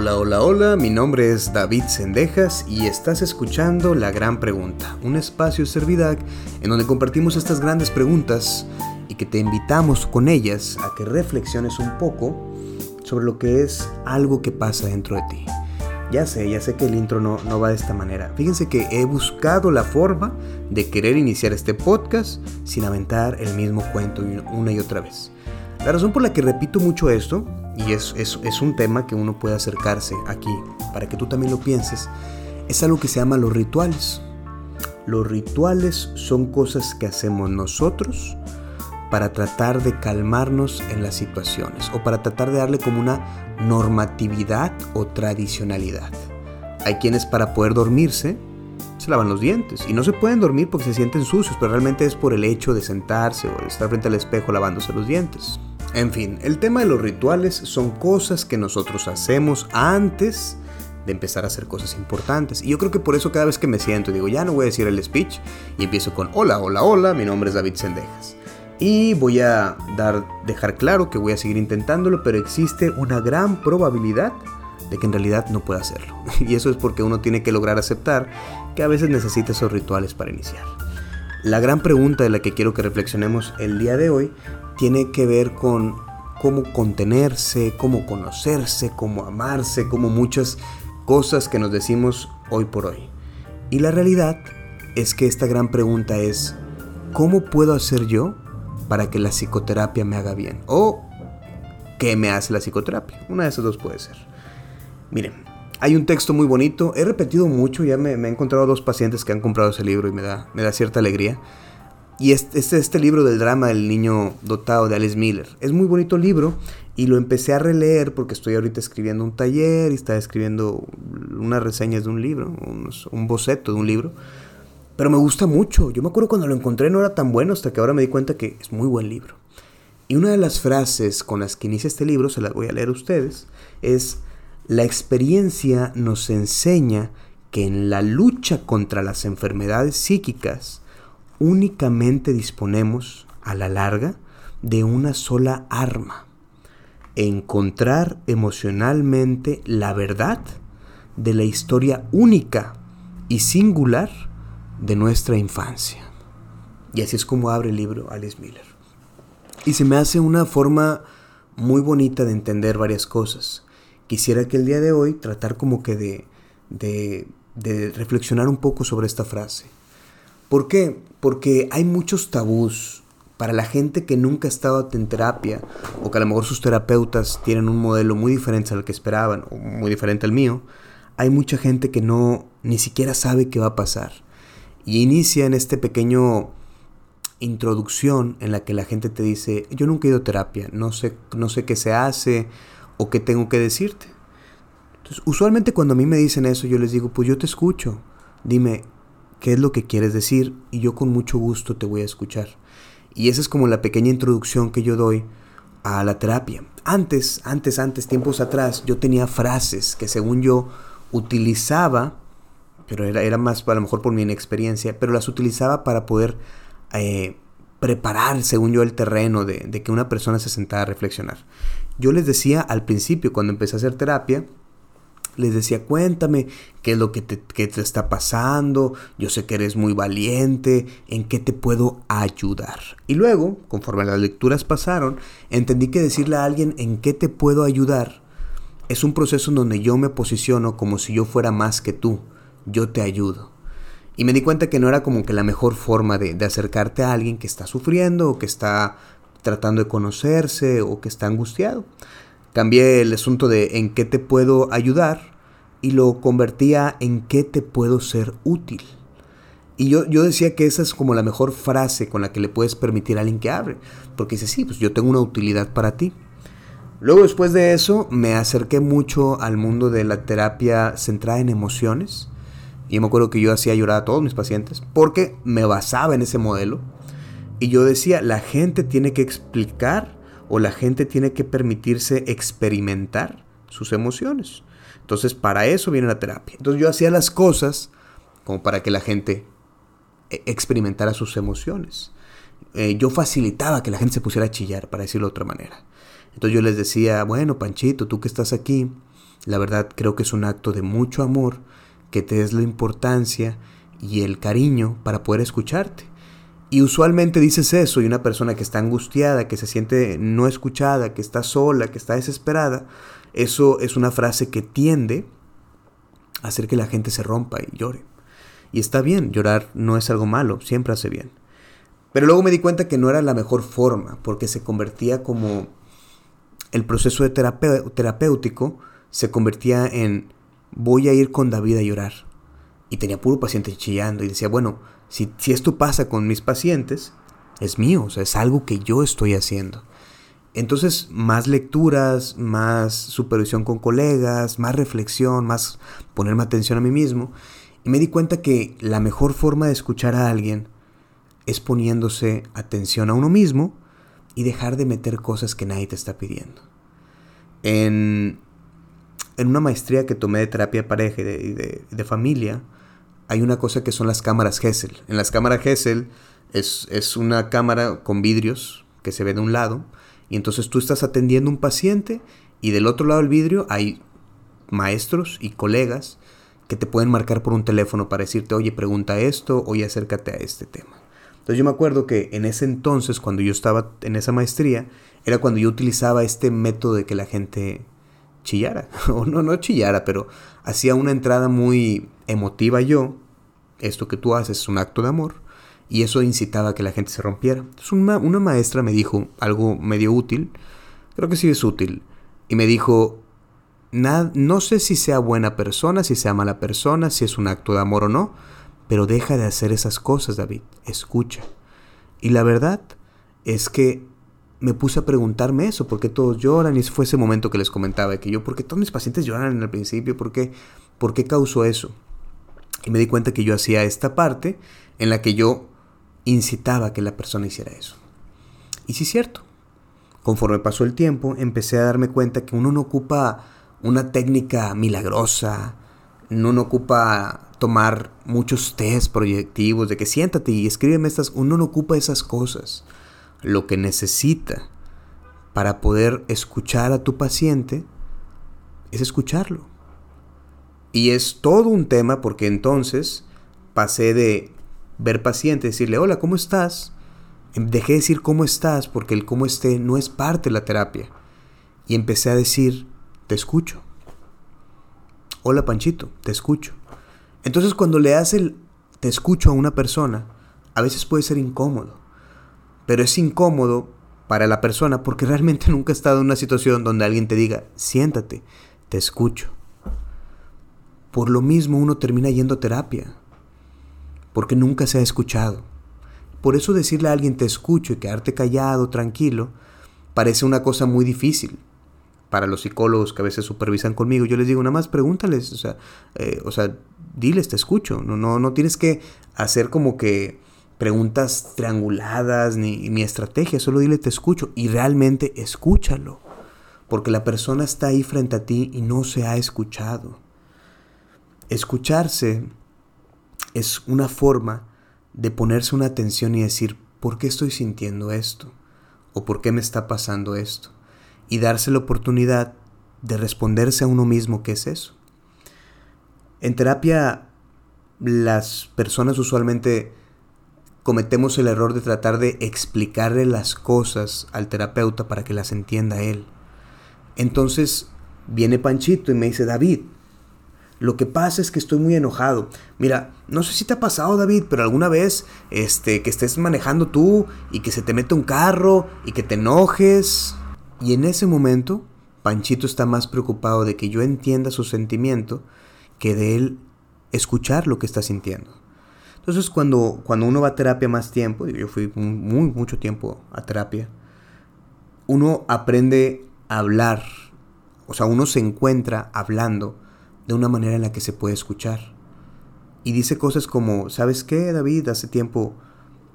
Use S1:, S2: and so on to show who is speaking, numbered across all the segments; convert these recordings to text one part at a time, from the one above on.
S1: Hola, hola, hola, mi nombre es David Sendejas y estás escuchando La Gran Pregunta, un espacio Servidac en donde compartimos estas grandes preguntas y que te invitamos con ellas a que reflexiones un poco sobre lo que es algo que pasa dentro de ti. Ya sé, ya sé que el intro no, no va de esta manera. Fíjense que he buscado la forma de querer iniciar este podcast sin aventar el mismo cuento una y otra vez. La razón por la que repito mucho esto y es, es, un tema que uno puede acercarse aquí para que tú también lo pienses, es algo que se llama los rituales. Los rituales son cosas que hacemos nosotros para tratar de calmarnos en las situaciones o para tratar de darle como una normatividad o tradicionalidad. Hay quienes para poder dormirse se lavan los dientes y no se pueden dormir porque se sienten sucios, pero realmente es por el hecho de sentarse o de estar frente al espejo lavándose los dientes. En fin, el tema de los rituales son cosas que nosotros hacemos antes de empezar a hacer cosas importantes. Y yo creo que por eso cada vez que me siento digo, ya no voy a decir el speech, y empiezo con, hola, hola, hola, mi nombre es David Sendejas. Y voy a dar, dejar claro que voy a seguir intentándolo, pero existe una gran probabilidad de que en realidad no pueda hacerlo. Y eso es porque uno tiene que lograr aceptar que a veces necesita esos rituales para iniciar. La gran pregunta de la que quiero que reflexionemos el día de hoy tiene que ver con cómo contenerse, cómo conocerse, cómo amarse, como muchas cosas que nos decimos hoy por hoy. Y la realidad es que esta gran pregunta es, ¿cómo puedo hacer yo para que la psicoterapia me haga bien? ¿O qué me hace la psicoterapia? Una de esas dos puede ser. Miren, hay un texto muy bonito, he repetido mucho, ya me, he encontrado dos pacientes que han comprado ese libro y me da, cierta alegría. Y este, este, este libro del drama del niño dotado de Alice Miller. Es muy bonito libro y lo empecé a releer porque estoy ahorita escribiendo un taller y estaba escribiendo unas reseñas de un libro, un boceto de un libro. Pero me gusta mucho. Yo me acuerdo cuando lo encontré no era tan bueno hasta que ahora me di cuenta que es muy buen libro. Y una de las frases con las que inicia este libro, se las voy a leer a ustedes, es, la experiencia nos enseña que en la lucha contra las enfermedades psíquicas, únicamente disponemos, a la larga, de una sola arma. Encontrar emocionalmente la verdad de la historia única y singular de nuestra infancia. Y así es como abre el libro Alice Miller. Y se me hace una forma muy bonita de entender varias cosas. Quisiera que el día de hoy tratar como que de, de, reflexionar un poco sobre esta frase. ¿Por qué? Porque hay muchos tabús para la gente que nunca ha estado en terapia o que a lo mejor sus terapeutas tienen un modelo muy diferente al que esperaban o muy diferente al mío. Hay mucha gente que no ni siquiera sabe qué va a pasar y inicia en este pequeño introducción en la que la gente te dice, yo nunca he ido a terapia, no sé, no sé qué se hace o qué tengo que decirte. Entonces, usualmente cuando a mí me dicen eso, yo les digo, pues yo te escucho, dime, qué es lo que quieres decir y yo con mucho gusto te voy a escuchar. Y esa es como la pequeña introducción que yo doy a la terapia. Antes, antes, antes, tiempos atrás, yo tenía frases que según yo utilizaba, pero era, era más a lo mejor por mi inexperiencia, pero las utilizaba para poder eh, preparar, según yo, el terreno de, de que una persona se sentara a reflexionar. Yo les decía al principio, cuando empecé a hacer terapia, les decía, cuéntame qué es lo que te, te, está pasando, yo sé que eres muy valiente, en qué te puedo ayudar. Y luego, conforme las lecturas pasaron, entendí que decirle a alguien en qué te puedo ayudar es un proceso en donde yo me posiciono como si yo fuera más que tú, yo te ayudo. Y me di cuenta que no era como que la mejor forma de, de acercarte a alguien que está sufriendo o que está tratando de conocerse o que está angustiado. Cambié el asunto de en qué te puedo ayudar y lo convertía en qué te puedo ser útil. Y yo, yo decía que esa es como la mejor frase con la que le puedes permitir a alguien que abre. Porque dice, sí, pues yo tengo una utilidad para ti. Luego después de eso me acerqué mucho al mundo de la terapia centrada en emociones. Y me acuerdo que yo hacía llorar a todos mis pacientes porque me basaba en ese modelo. Y yo decía, la gente tiene que explicar o la gente tiene que permitirse experimentar sus emociones. Entonces, para eso viene la terapia. Entonces, yo hacía las cosas como para que la gente eh, experimentara sus emociones. Eh, yo facilitaba que la gente se pusiera a chillar, para decirlo de otra manera. Entonces yo les decía, bueno, Panchito, tú que estás aquí, La verdad creo que es un acto de mucho amor que te des la importancia y el cariño para poder escucharte. Y usualmente dices eso y una persona que está angustiada, que se siente no escuchada, que está sola, que está desesperada, eso es una frase que tiende a hacer que la gente se rompa y llore. Y está bien, llorar no es algo malo, siempre hace bien. Pero luego me di cuenta que no era la mejor forma, porque se convertía como el proceso de terapéutico se convertía en voy a ir con David a llorar. Y tenía puro paciente chillando y decía, bueno, si, si esto pasa con mis pacientes, es mío, o sea, es algo que yo estoy haciendo. Entonces, más lecturas, más supervisión con colegas, más reflexión, más ponerme atención a mí mismo. Y me di cuenta que la mejor forma de escuchar a alguien es poniéndose atención a uno mismo y dejar de meter cosas que nadie te está pidiendo. En, en una maestría que tomé de terapia de pareja y de, de, familia, hay una cosa que son las cámaras Hessel. En las cámaras Hessel es, es una cámara con vidrios que se ve de un lado y entonces tú estás atendiendo un paciente y del otro lado del vidrio hay maestros y colegas que te pueden marcar por un teléfono para decirte, oye, pregunta esto, oye, acércate a este tema. Entonces yo me acuerdo que en ese entonces, cuando yo estaba en esa maestría, era cuando yo utilizaba este método de que la gente chillara, o no, no chillara, pero hacía una entrada muy emotiva yo, esto que tú haces es un acto de amor, y eso incitaba a que la gente se rompiera. Entonces una, maestra me dijo algo medio útil, creo que sí es útil, y me dijo, no sé si sea buena persona, si sea mala persona, si es un acto de amor o no, pero deja de hacer esas cosas, David, escucha. Y la verdad es que me puse a preguntarme eso, ¿por qué todos lloran? Y fue ese momento que les comentaba, que yo, ¿por qué todos mis pacientes lloran el principio? ¿Por qué, ¿Por qué causó eso? Y me di cuenta que yo hacía esta parte en la que yo incitaba a que la persona hiciera eso. Y sí es cierto. Conforme pasó el tiempo, empecé a darme cuenta que uno no ocupa una técnica milagrosa, no ocupa tomar muchos test proyectivos de que siéntate y escríbeme estas, uno no ocupa esas cosas. Lo que necesita para poder escuchar a tu paciente es escucharlo. Y es todo un tema porque entonces pasé de ver paciente, decirle, hola, ¿cómo estás? Dejé de decir cómo estás porque el cómo esté no es parte de la terapia. Y empecé a decir, te escucho. Hola Panchito, te escucho. Entonces cuando le das el te escucho a una persona, a veces puede ser incómodo. Pero es incómodo para la persona porque realmente nunca ha estado en una situación donde alguien te diga, siéntate, te escucho. Por lo mismo uno termina yendo a terapia, porque nunca se ha escuchado. Por eso decirle a alguien te escucho y quedarte callado, tranquilo, parece una cosa muy difícil para los psicólogos que a veces supervisan conmigo, yo les digo, nada más pregúntales, o sea, eh, o sea diles, te escucho, no, no, no tienes que hacer como que preguntas trianguladas ni, estrategias, solo dile, te escucho y realmente escúchalo, porque la persona está ahí frente a ti y no se ha escuchado. Escucharse es una forma de ponerse una atención y decir, ¿por qué estoy sintiendo esto? ¿O por qué me está pasando esto? y darse la oportunidad de responderse a uno mismo qué es eso. En terapia las personas usualmente cometemos el error de tratar de explicarle las cosas al terapeuta para que las entienda él. Entonces viene Panchito y me dice, David, lo que pasa es que estoy muy enojado. Mira, no sé si te ha pasado, David, pero alguna vez este, que estés manejando tú y que se te mete un carro y que te enojes y en ese momento, Panchito está más preocupado de que yo entienda su sentimiento que de él escuchar lo que está sintiendo. Entonces cuando, cuando uno va a terapia más tiempo, yo fui muy mucho tiempo a terapia, uno aprende a hablar, o sea, uno se encuentra hablando de una manera en la que se puede escuchar. Y dice cosas como, ¿sabes qué, David? Hace tiempo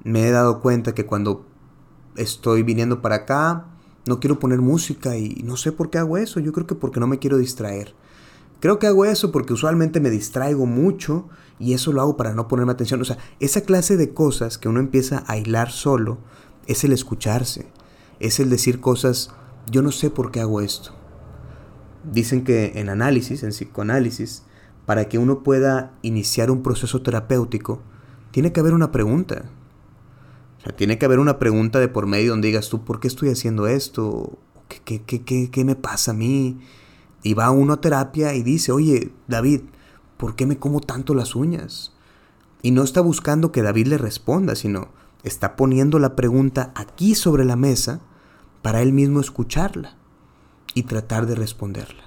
S1: me he dado cuenta que cuando estoy viniendo para acá, no quiero poner música y no sé por qué hago eso. Yo creo que porque no me quiero distraer. Creo que hago eso porque usualmente me distraigo mucho y eso lo hago para no ponerme atención. O sea, esa clase de cosas que uno empieza a hilar solo es el escucharse. Es el decir cosas, yo no sé por qué hago esto. dicen que en análisis, en psicoanálisis, para que uno pueda iniciar un proceso terapéutico, tiene que haber una pregunta. O sea, tiene que haber una pregunta de por medio donde digas tú, ¿por qué estoy haciendo esto? ¿Qué, qué, qué, qué me pasa a mí? Y va uno a terapia y dice, oye, David, ¿por qué me como tanto las uñas? Y no está buscando que David le responda, sino está poniendo la pregunta aquí sobre la mesa para él mismo escucharla y tratar de responderla.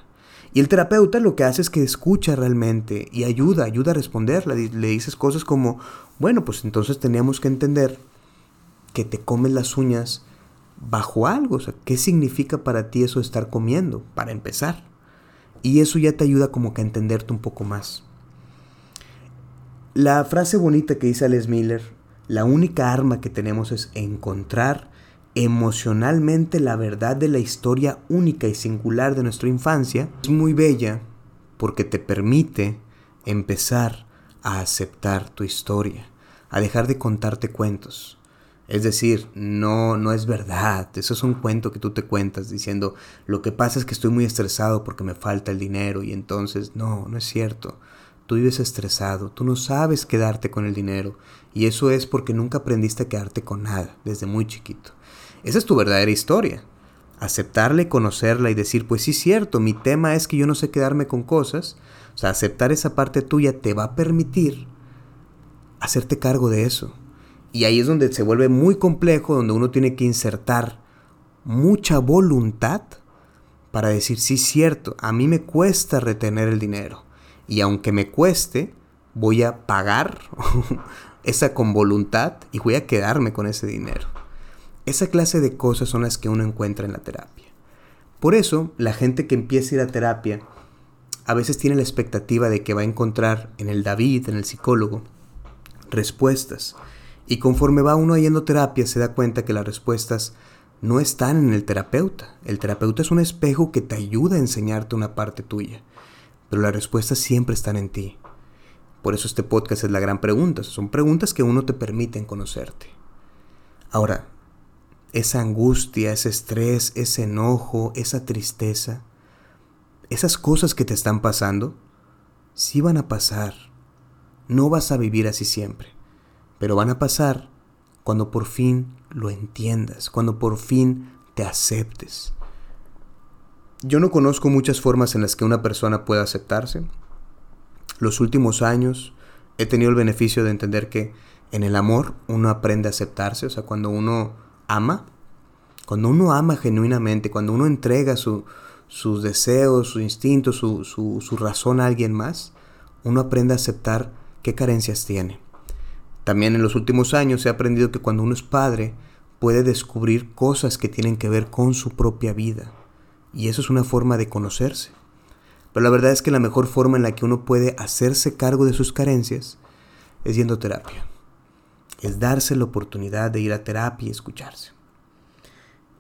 S1: Y el terapeuta lo que hace es que escucha realmente y ayuda, ayuda a responderla. Le dices cosas como, bueno, pues entonces teníamos que entender que te comes las uñas bajo algo. O sea, ¿qué significa para ti eso de estar comiendo? Para empezar. Y eso ya te ayuda como que a entenderte un poco más. La frase bonita que dice Alex Miller, la única arma que tenemos es encontrar emocionalmente la verdad de la historia única y singular de nuestra infancia, es muy bella porque te permite empezar a aceptar tu historia, a dejar de contarte cuentos. Es decir, no, no es verdad, eso es un cuento que tú te cuentas diciendo, lo que pasa es que estoy muy estresado porque me falta el dinero y entonces, no, no es cierto. Tú vives estresado, tú no sabes quedarte con el dinero y eso es porque nunca aprendiste a quedarte con nada desde muy chiquito. Esa es tu verdadera historia. Aceptarla conocerla y decir, pues sí cierto, mi tema es que yo no sé quedarme con cosas. O sea, aceptar esa parte tuya te va a permitir hacerte cargo de eso. Y ahí es donde se vuelve muy complejo, donde uno tiene que insertar mucha voluntad para decir, sí cierto, a mí me cuesta retener el dinero. Y aunque me cueste, voy a pagar esa con voluntad y voy a quedarme con ese dinero. Esa clase de cosas son las que uno encuentra en la terapia. Por eso, la gente que empieza a ir a terapia a veces tiene la expectativa de que va a encontrar en el David, en el psicólogo, respuestas. Y conforme va uno yendo terapia se da cuenta que las respuestas no están en el terapeuta. El terapeuta es un espejo que te ayuda a enseñarte una parte tuya. Pero las respuestas siempre están en ti. Por eso este podcast es la gran pregunta. Son preguntas que uno te permiten conocerte. Ahora, esa angustia, ese estrés, ese enojo, esa tristeza, esas cosas que te están pasando, sí van a pasar. No vas a vivir así siempre, pero van a pasar cuando por fin lo entiendas, cuando por fin te aceptes. Yo no conozco muchas formas en las que una persona pueda aceptarse. Los últimos años he tenido el beneficio de entender que en el amor uno aprende a aceptarse, o sea, cuando uno ama, cuando uno ama genuinamente, cuando uno entrega sus deseos, su instinto, su, su razón a alguien más, uno aprende a aceptar qué carencias tiene. También en los últimos años he aprendido que cuando uno es padre, puede descubrir cosas que tienen que ver con su propia vida. Y eso es una forma de conocerse. Pero la verdad es que la mejor forma en la que uno puede hacerse cargo de sus carencias es yendo terapia es darse la oportunidad de ir a terapia y escucharse.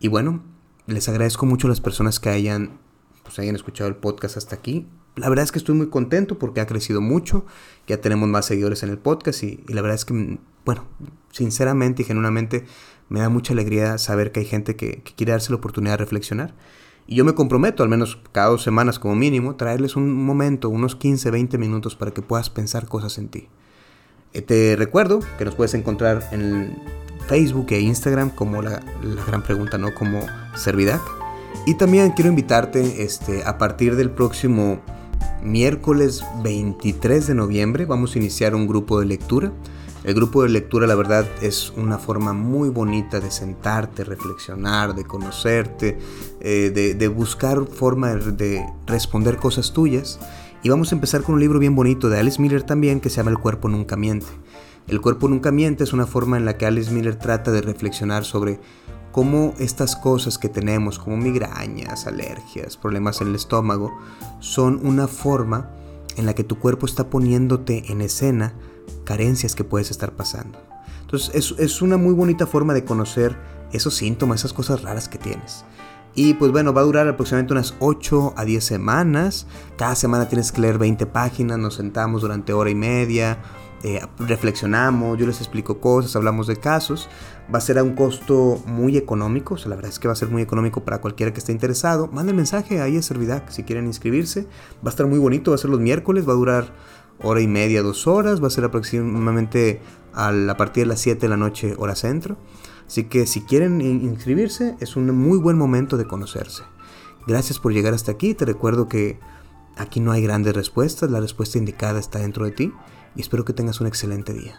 S1: Y bueno, les agradezco mucho a las personas que hayan, pues, hayan escuchado el podcast hasta aquí. La verdad es que estoy muy contento porque ha crecido mucho, ya tenemos más seguidores en el podcast y, la verdad es que, bueno, sinceramente y genuinamente me da mucha alegría saber que hay gente que, quiere darse la oportunidad de reflexionar. Y yo me comprometo, al menos cada dos semanas como mínimo, traerles un momento, unos 15, 20 minutos para que puedas pensar cosas en ti. Eh, te recuerdo que nos puedes encontrar en Facebook e Instagram como la, gran pregunta, ¿no? Como Servidac. Y también quiero invitarte este, a partir del próximo miércoles 23 de noviembre vamos a iniciar un grupo de lectura. El grupo de lectura, la verdad, es una forma muy bonita de sentarte, reflexionar, de conocerte, eh, de, de, buscar forma de responder cosas tuyas. Y vamos a empezar con un libro bien bonito de Alice Miller también que se llama El cuerpo nunca miente. El cuerpo nunca miente es una forma en la que Alice Miller trata de reflexionar sobre cómo estas cosas que tenemos, como migrañas, alergias, problemas en el estómago, son una forma en la que tu cuerpo está poniéndote en escena carencias que puedes estar pasando. Entonces es, es una muy bonita forma de conocer esos síntomas, esas cosas raras que tienes. Y pues bueno, va a durar aproximadamente unas 8 a 10 semanas. Cada semana tienes que leer 20 páginas, nos sentamos durante hora y media, eh, reflexionamos, yo les explico cosas, hablamos de casos. Va a ser a un costo muy económico, o sea, la verdad es que va a ser muy económico para cualquiera que esté interesado. Manden mensaje ahí a Servidac si quieren inscribirse. Va a estar muy bonito, va a ser los miércoles, va a durar hora y media, dos horas, va a ser aproximadamente a, la partir de las 7 de la noche hora centro. Así que si quieren inscribirse, es un muy buen momento de conocerse. Gracias por llegar hasta aquí, te recuerdo que aquí no hay grandes respuestas, la respuesta indicada está dentro de ti y espero que tengas un excelente día.